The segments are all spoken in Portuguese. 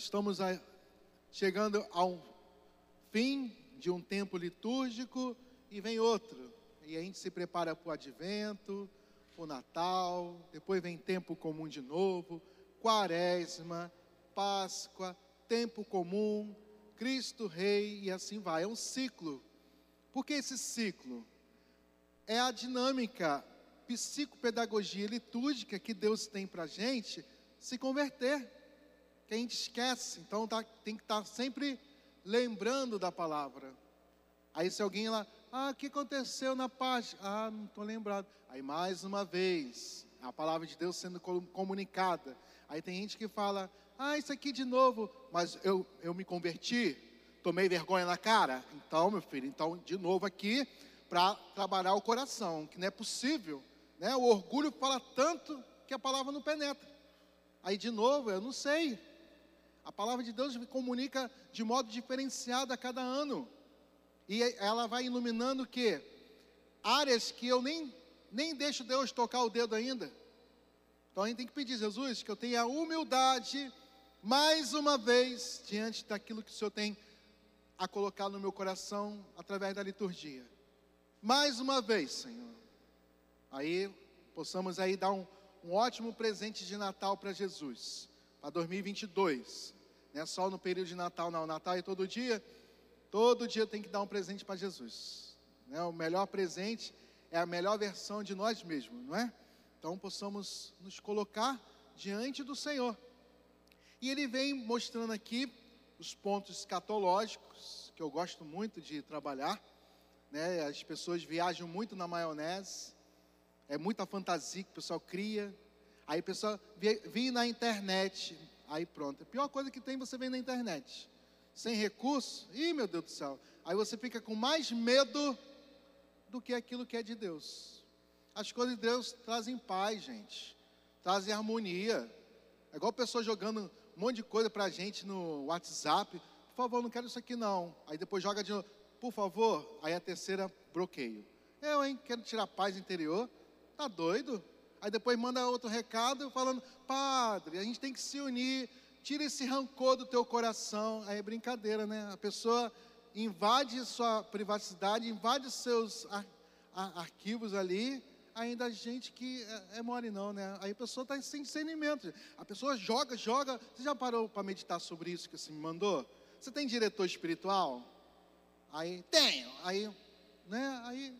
estamos a, chegando ao fim de um tempo litúrgico e vem outro. E a gente se prepara para o advento, o Natal, depois vem tempo comum de novo, Quaresma, Páscoa, tempo comum, Cristo Rei e assim vai. É um ciclo. Por que esse ciclo? É a dinâmica psicopedagogia litúrgica que Deus tem para a gente se converter, que a gente esquece. Então tá, tem que estar tá sempre lembrando da palavra. Aí se alguém lá, ah, o que aconteceu na paz? Ah, não estou lembrado. Aí mais uma vez, a palavra de Deus sendo comunicada. Aí tem gente que fala, ah, isso aqui de novo, mas eu, eu me converti, tomei vergonha na cara. Então, meu filho, então de novo aqui para trabalhar o coração, que não é possível. Né? O orgulho fala tanto que a palavra não penetra. Aí de novo, eu não sei. A palavra de Deus me comunica de modo diferenciado a cada ano. E ela vai iluminando o quê? Áreas que eu nem, nem deixo Deus tocar o dedo ainda. Então a gente tem que pedir, Jesus, que eu tenha humildade, mais uma vez, diante daquilo que o Senhor tem a colocar no meu coração através da liturgia. Mais uma vez, Senhor. Aí possamos aí dar um, um ótimo presente de Natal para Jesus, para 2022. Não é só no período de Natal, não. Natal é todo dia. Todo dia tem que dar um presente para Jesus. Né? O melhor presente é a melhor versão de nós mesmos, não é? Então possamos nos colocar diante do Senhor. E ele vem mostrando aqui os pontos escatológicos, que eu gosto muito de trabalhar. Né? As pessoas viajam muito na maionese, é muita fantasia que o pessoal cria. Aí o pessoal vem na internet, aí pronto. A pior coisa que tem você vem na internet sem recurso, ih meu Deus do céu, aí você fica com mais medo do que aquilo que é de Deus. As coisas de Deus trazem paz, gente, trazem harmonia. É igual pessoa jogando um monte de coisa para a gente no WhatsApp. Por favor, não quero isso aqui não. Aí depois joga de novo, por favor. Aí a terceira, bloqueio. Eu, hein, quero tirar paz interior. Tá doido? Aí depois manda outro recado falando, padre, a gente tem que se unir tira esse rancor do teu coração. Aí é brincadeira, né? A pessoa invade sua privacidade, invade seus ar, ar, arquivos ali. Ainda gente que é, é mole não, né? Aí a pessoa está sem discernimento. A pessoa joga, joga. Você já parou para meditar sobre isso que você me mandou? Você tem diretor espiritual? Aí, tenho. Aí, né? Aí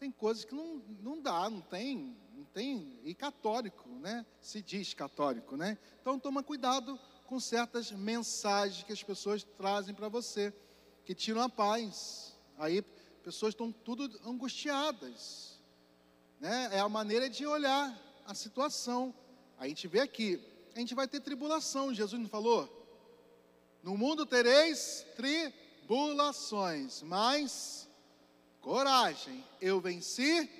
tem coisas que não, não dá, não tem, não tem. E católico, né? Se diz católico, né? Então toma cuidado com certas mensagens que as pessoas trazem para você, que tiram a paz. Aí pessoas estão tudo angustiadas. Né? É a maneira de olhar a situação. A gente vê aqui, a gente vai ter tribulação, Jesus não falou? No mundo tereis tribulações, mas coragem, eu venci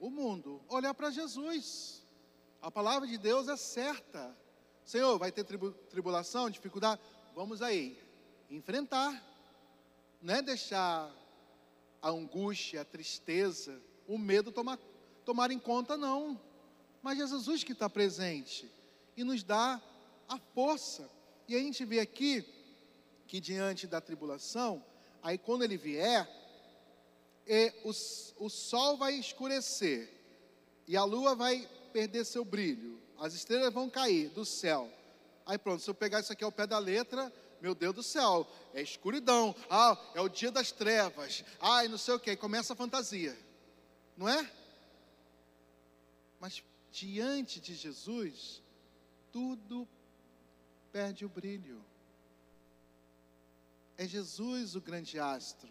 o mundo. Olhar para Jesus. A palavra de Deus é certa. Senhor, vai ter tribulação, dificuldade? Vamos aí, enfrentar. Não é deixar a angústia, a tristeza, o medo tomar, tomar em conta, não. Mas Jesus que está presente e nos dá a força. E a gente vê aqui que diante da tribulação, aí quando ele vier, é, o, sol vai escurecer e a lua vai perder seu brilho as estrelas vão cair do céu. Aí pronto, se eu pegar isso aqui ao pé da letra, meu Deus do céu, é escuridão, ah, é o dia das trevas, ai, não sei o que, começa a fantasia, não é? Mas diante de Jesus, tudo perde o brilho. É Jesus o grande astro,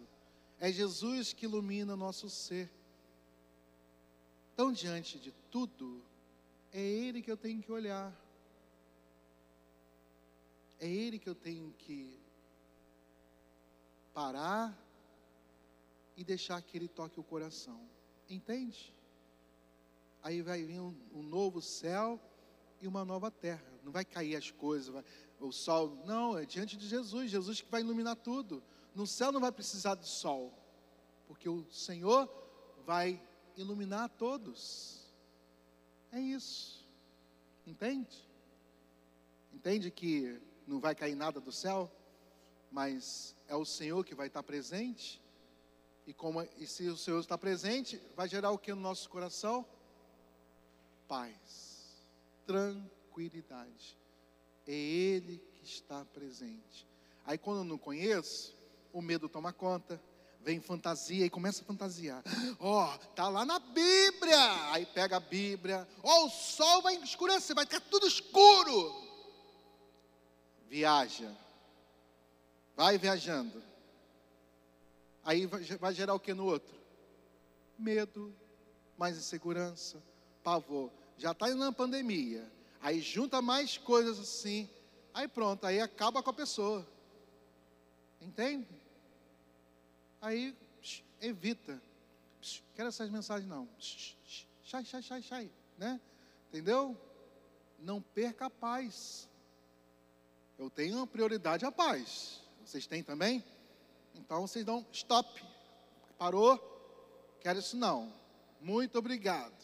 é Jesus que ilumina nosso ser. Então, diante de tudo, é Ele que eu tenho que olhar. É Ele que eu tenho que parar e deixar que Ele toque o coração. Entende? Aí vai vir um, um novo céu e uma nova terra. Não vai cair as coisas, vai, o sol. Não, é diante de Jesus. Jesus que vai iluminar tudo. No céu não vai precisar de sol, porque o Senhor vai iluminar todos. É isso. Entende? Entende que não vai cair nada do céu, mas é o Senhor que vai estar presente. E, como, e se o Senhor está presente, vai gerar o que no nosso coração? Paz, tranquilidade. É Ele que está presente. Aí quando eu não conheço, o medo toma conta, vem fantasia e começa a fantasiar. Ó, oh, tá lá na Bíblia. Aí pega a Bíblia. Ó, oh, o sol vai escurecer, vai ficar tudo escuro. Viaja. Vai viajando. Aí vai gerar o que no outro? Medo, mais insegurança, pavor. Já está na pandemia. Aí junta mais coisas assim. Aí pronto, aí acaba com a pessoa. Entende? Aí psh, evita. Psh, quero essas mensagens não. Sai, sai, sai, sai, né? Entendeu? Não perca a paz. Eu tenho prioridade a paz. Vocês têm também? Então vocês dão stop. Parou? Quero isso não. Muito obrigado.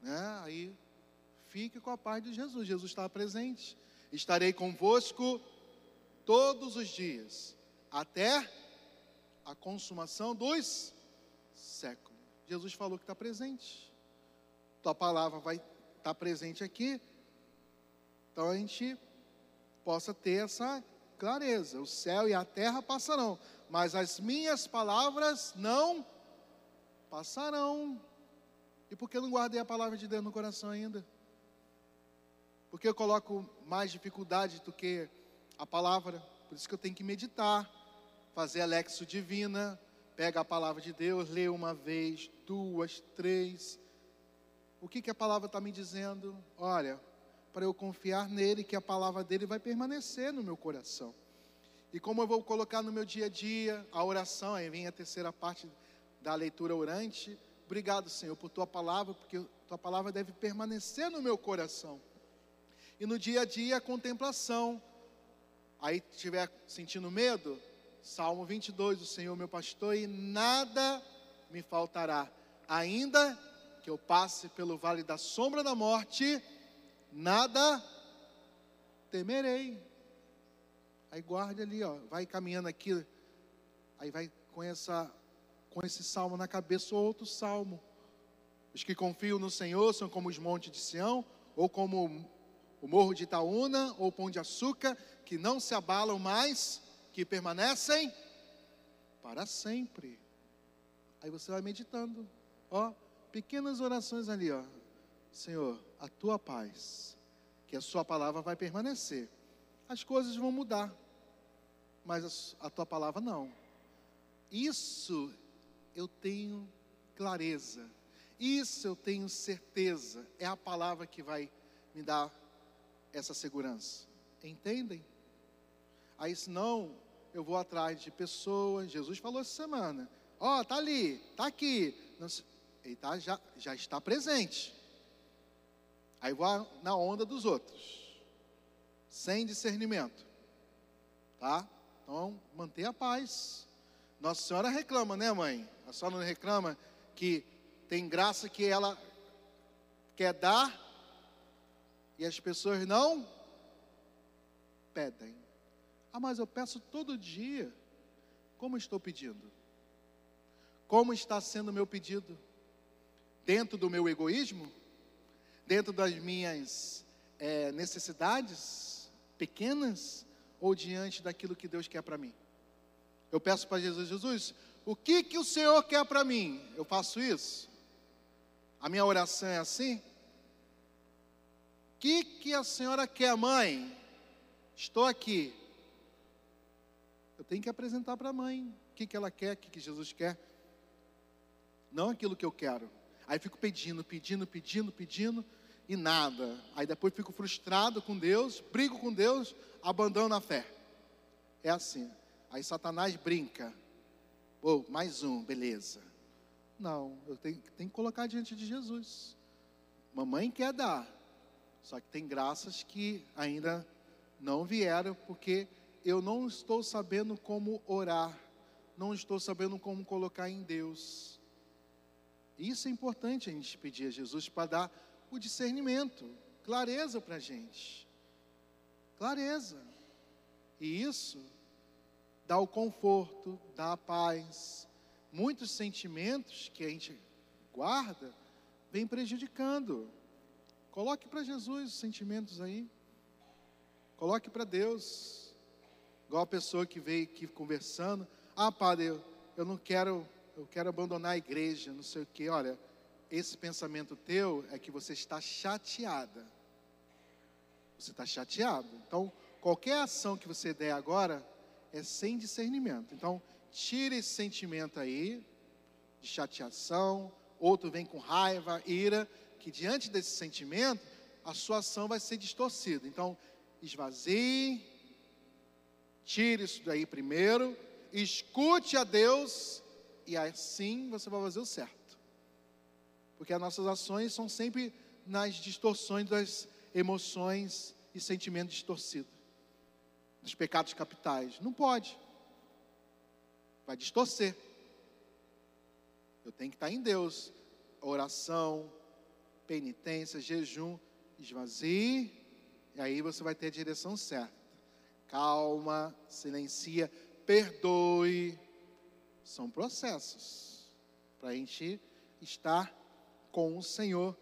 Né? Aí fique com a paz de Jesus. Jesus está presente. Estarei convosco todos os dias, até a consumação dos séculos. Jesus falou que está presente. Tua palavra vai estar tá presente aqui. Então a gente possa ter essa clareza: o céu e a terra passarão, mas as minhas palavras não passarão. E por que eu não guardei a palavra de Deus no coração ainda? Porque eu coloco mais dificuldade do que a palavra, por isso que eu tenho que meditar, fazer Alexo divina, pega a palavra de Deus, lê uma vez, duas, três. O que, que a palavra está me dizendo? Olha, para eu confiar nele, que a palavra dele vai permanecer no meu coração. E como eu vou colocar no meu dia a dia a oração, aí vem a terceira parte da leitura orante. Obrigado, Senhor, por tua palavra, porque tua palavra deve permanecer no meu coração. E no dia a dia a contemplação. Aí estiver sentindo medo, Salmo 22, o Senhor meu pastor e nada me faltará. Ainda que eu passe pelo vale da sombra da morte, nada temerei. Aí guarde ali, ó, vai caminhando aqui, aí vai com essa com esse salmo na cabeça ou outro salmo. Os que confiam no Senhor são como os montes de Sião, ou como o morro de Itaúna, ou o pão de açúcar, que não se abalam mais, que permanecem para sempre. Aí você vai meditando, ó, pequenas orações ali, ó. Senhor, a tua paz, que a sua palavra vai permanecer. As coisas vão mudar, mas a, a tua palavra não. Isso eu tenho clareza. Isso eu tenho certeza. É a palavra que vai me dar essa segurança. Entendem? Aí senão eu vou atrás de pessoas. Jesus falou essa semana. Ó, oh, tá ali, tá aqui. Ele tá, já, já está presente. Aí vou na onda dos outros, sem discernimento, tá? Então, manter a paz. Nossa Senhora reclama, né, mãe? A senhora não reclama que tem graça que ela quer dar e as pessoas não pedem. Ah, mas eu peço todo dia. Como estou pedindo? Como está sendo o meu pedido? Dentro do meu egoísmo? dentro das minhas é, necessidades pequenas ou diante daquilo que Deus quer para mim? Eu peço para Jesus, Jesus, o que que o Senhor quer para mim? Eu faço isso? A minha oração é assim? Que que a senhora quer, mãe? Estou aqui. Eu tenho que apresentar para a mãe o que que ela quer, o que que Jesus quer. Não aquilo que eu quero. Aí fico pedindo, pedindo, pedindo, pedindo e nada. Aí depois fico frustrado com Deus, brigo com Deus, abandono a fé. É assim. Aí Satanás brinca. Oh, mais um, beleza. Não, eu tenho, tenho que colocar diante de Jesus. Mamãe quer dar, só que tem graças que ainda não vieram, porque eu não estou sabendo como orar, não estou sabendo como colocar em Deus. Isso é importante a gente pedir a Jesus para dar o discernimento, clareza para a gente. Clareza. E isso dá o conforto, dá a paz. Muitos sentimentos que a gente guarda vem prejudicando. Coloque para Jesus os sentimentos aí. Coloque para Deus. Igual a pessoa que veio aqui conversando. Ah, padre, eu, eu não quero, eu quero abandonar a igreja, não sei o quê. Olha, esse pensamento teu é que você está chateada. Você está chateado. Então, qualquer ação que você der agora é sem discernimento. Então, tire esse sentimento aí de chateação. Outro vem com raiva, ira, que diante desse sentimento, a sua ação vai ser distorcida. Então, esvazie, tire isso daí primeiro, escute a Deus e assim você vai fazer o certo. Porque as nossas ações são sempre nas distorções das emoções e sentimentos distorcidos, dos pecados capitais. Não pode. Vai distorcer. Eu tenho que estar em Deus. Oração, penitência, jejum, esvazie, e aí você vai ter a direção certa. Calma, silencia, perdoe. São processos para a gente estar com o Senhor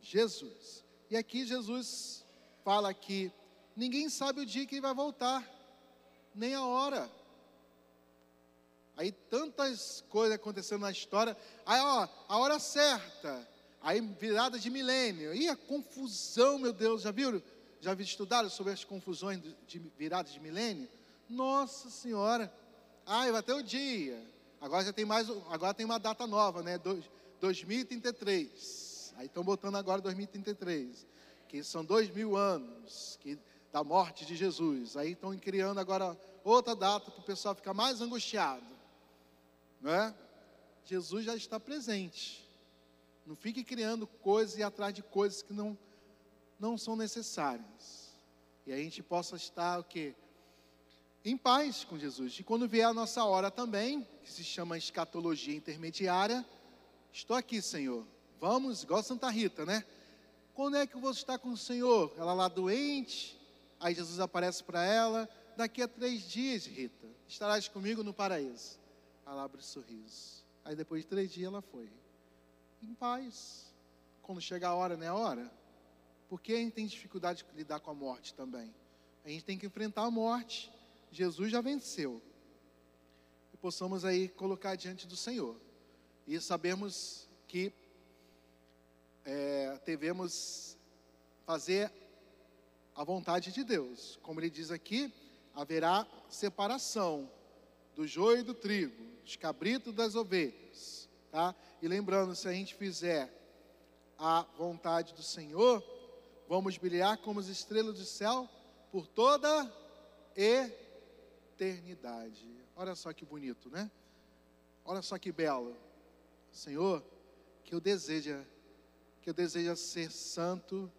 Jesus. E aqui Jesus fala que ninguém sabe o dia que ele vai voltar, nem a hora. Aí tantas coisas acontecendo na história. Aí, ó, a hora certa. Aí virada de milênio. E a confusão, meu Deus, já viram? Já estudaram sobre as confusões de virada de milênio? Nossa Senhora. Ai, vai ter o dia. Agora já tem mais, agora tem uma data nova, né? 2033. Aí estão botando agora 2033, que são dois mil anos que, da morte de Jesus. Aí estão criando agora outra data para o pessoal ficar mais angustiado. Não é? Jesus já está presente. Não fique criando coisas e atrás de coisas que não, não são necessárias. E a gente possa estar o quê? Em paz com Jesus. E quando vier a nossa hora também, que se chama escatologia intermediária, Estou aqui, Senhor. Vamos, igual Santa Rita, né? Quando é que eu vou estar com o Senhor? Ela lá doente. Aí Jesus aparece para ela. Daqui a três dias, Rita, estarás comigo no paraíso. Ela abre um sorriso. Aí depois de três dias ela foi. Em paz. Quando chega a hora, não é a hora? Porque a gente tem dificuldade de lidar com a morte também. A gente tem que enfrentar a morte. Jesus já venceu. E possamos aí colocar diante do Senhor e sabemos que é, devemos fazer a vontade de Deus. Como ele diz aqui, haverá separação do joio e do trigo, dos cabritos das ovelhas. Tá? E lembrando, se a gente fizer a vontade do Senhor, vamos brilhar como as estrelas do céu por toda eternidade. Olha só que bonito, né? Olha só que belo. Senhor, que eu deseja, que eu deseja ser santo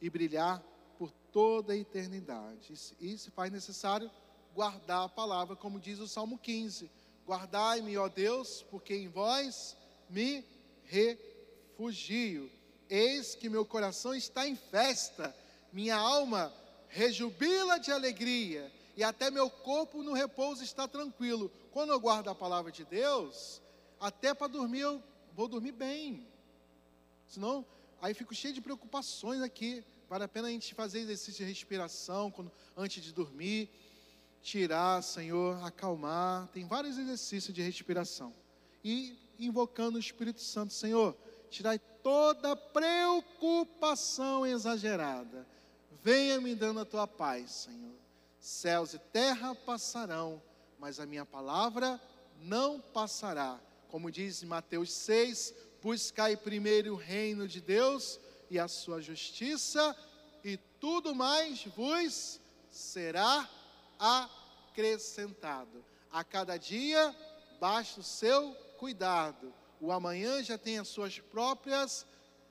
e brilhar por toda a eternidade. E se faz necessário guardar a palavra, como diz o Salmo 15: Guardai-me, ó Deus, porque em vós me refugio. Eis que meu coração está em festa, minha alma rejubila de alegria, e até meu corpo no repouso está tranquilo. Quando eu guardo a palavra de Deus, até para dormir eu vou dormir bem. Senão, aí fico cheio de preocupações aqui. Vale a pena a gente fazer exercício de respiração quando, antes de dormir, tirar, Senhor, acalmar. Tem vários exercícios de respiração. E invocando o Espírito Santo, Senhor, tirai toda preocupação exagerada. Venha me dando a tua paz, Senhor. Céus e terra passarão, mas a minha palavra não passará como diz Mateus 6, buscai primeiro o reino de Deus e a sua justiça, e tudo mais vos será acrescentado. A cada dia basta o seu cuidado. O amanhã já tem as suas próprias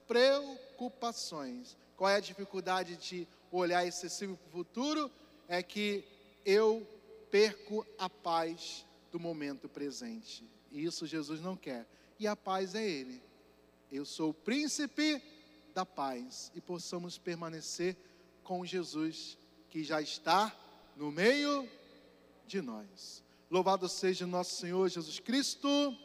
preocupações. Qual é a dificuldade de olhar excessivo para o futuro? É que eu perco a paz do momento presente. E isso Jesus não quer. E a paz é Ele. Eu sou o príncipe da paz. E possamos permanecer com Jesus, que já está no meio de nós. Louvado seja nosso Senhor Jesus Cristo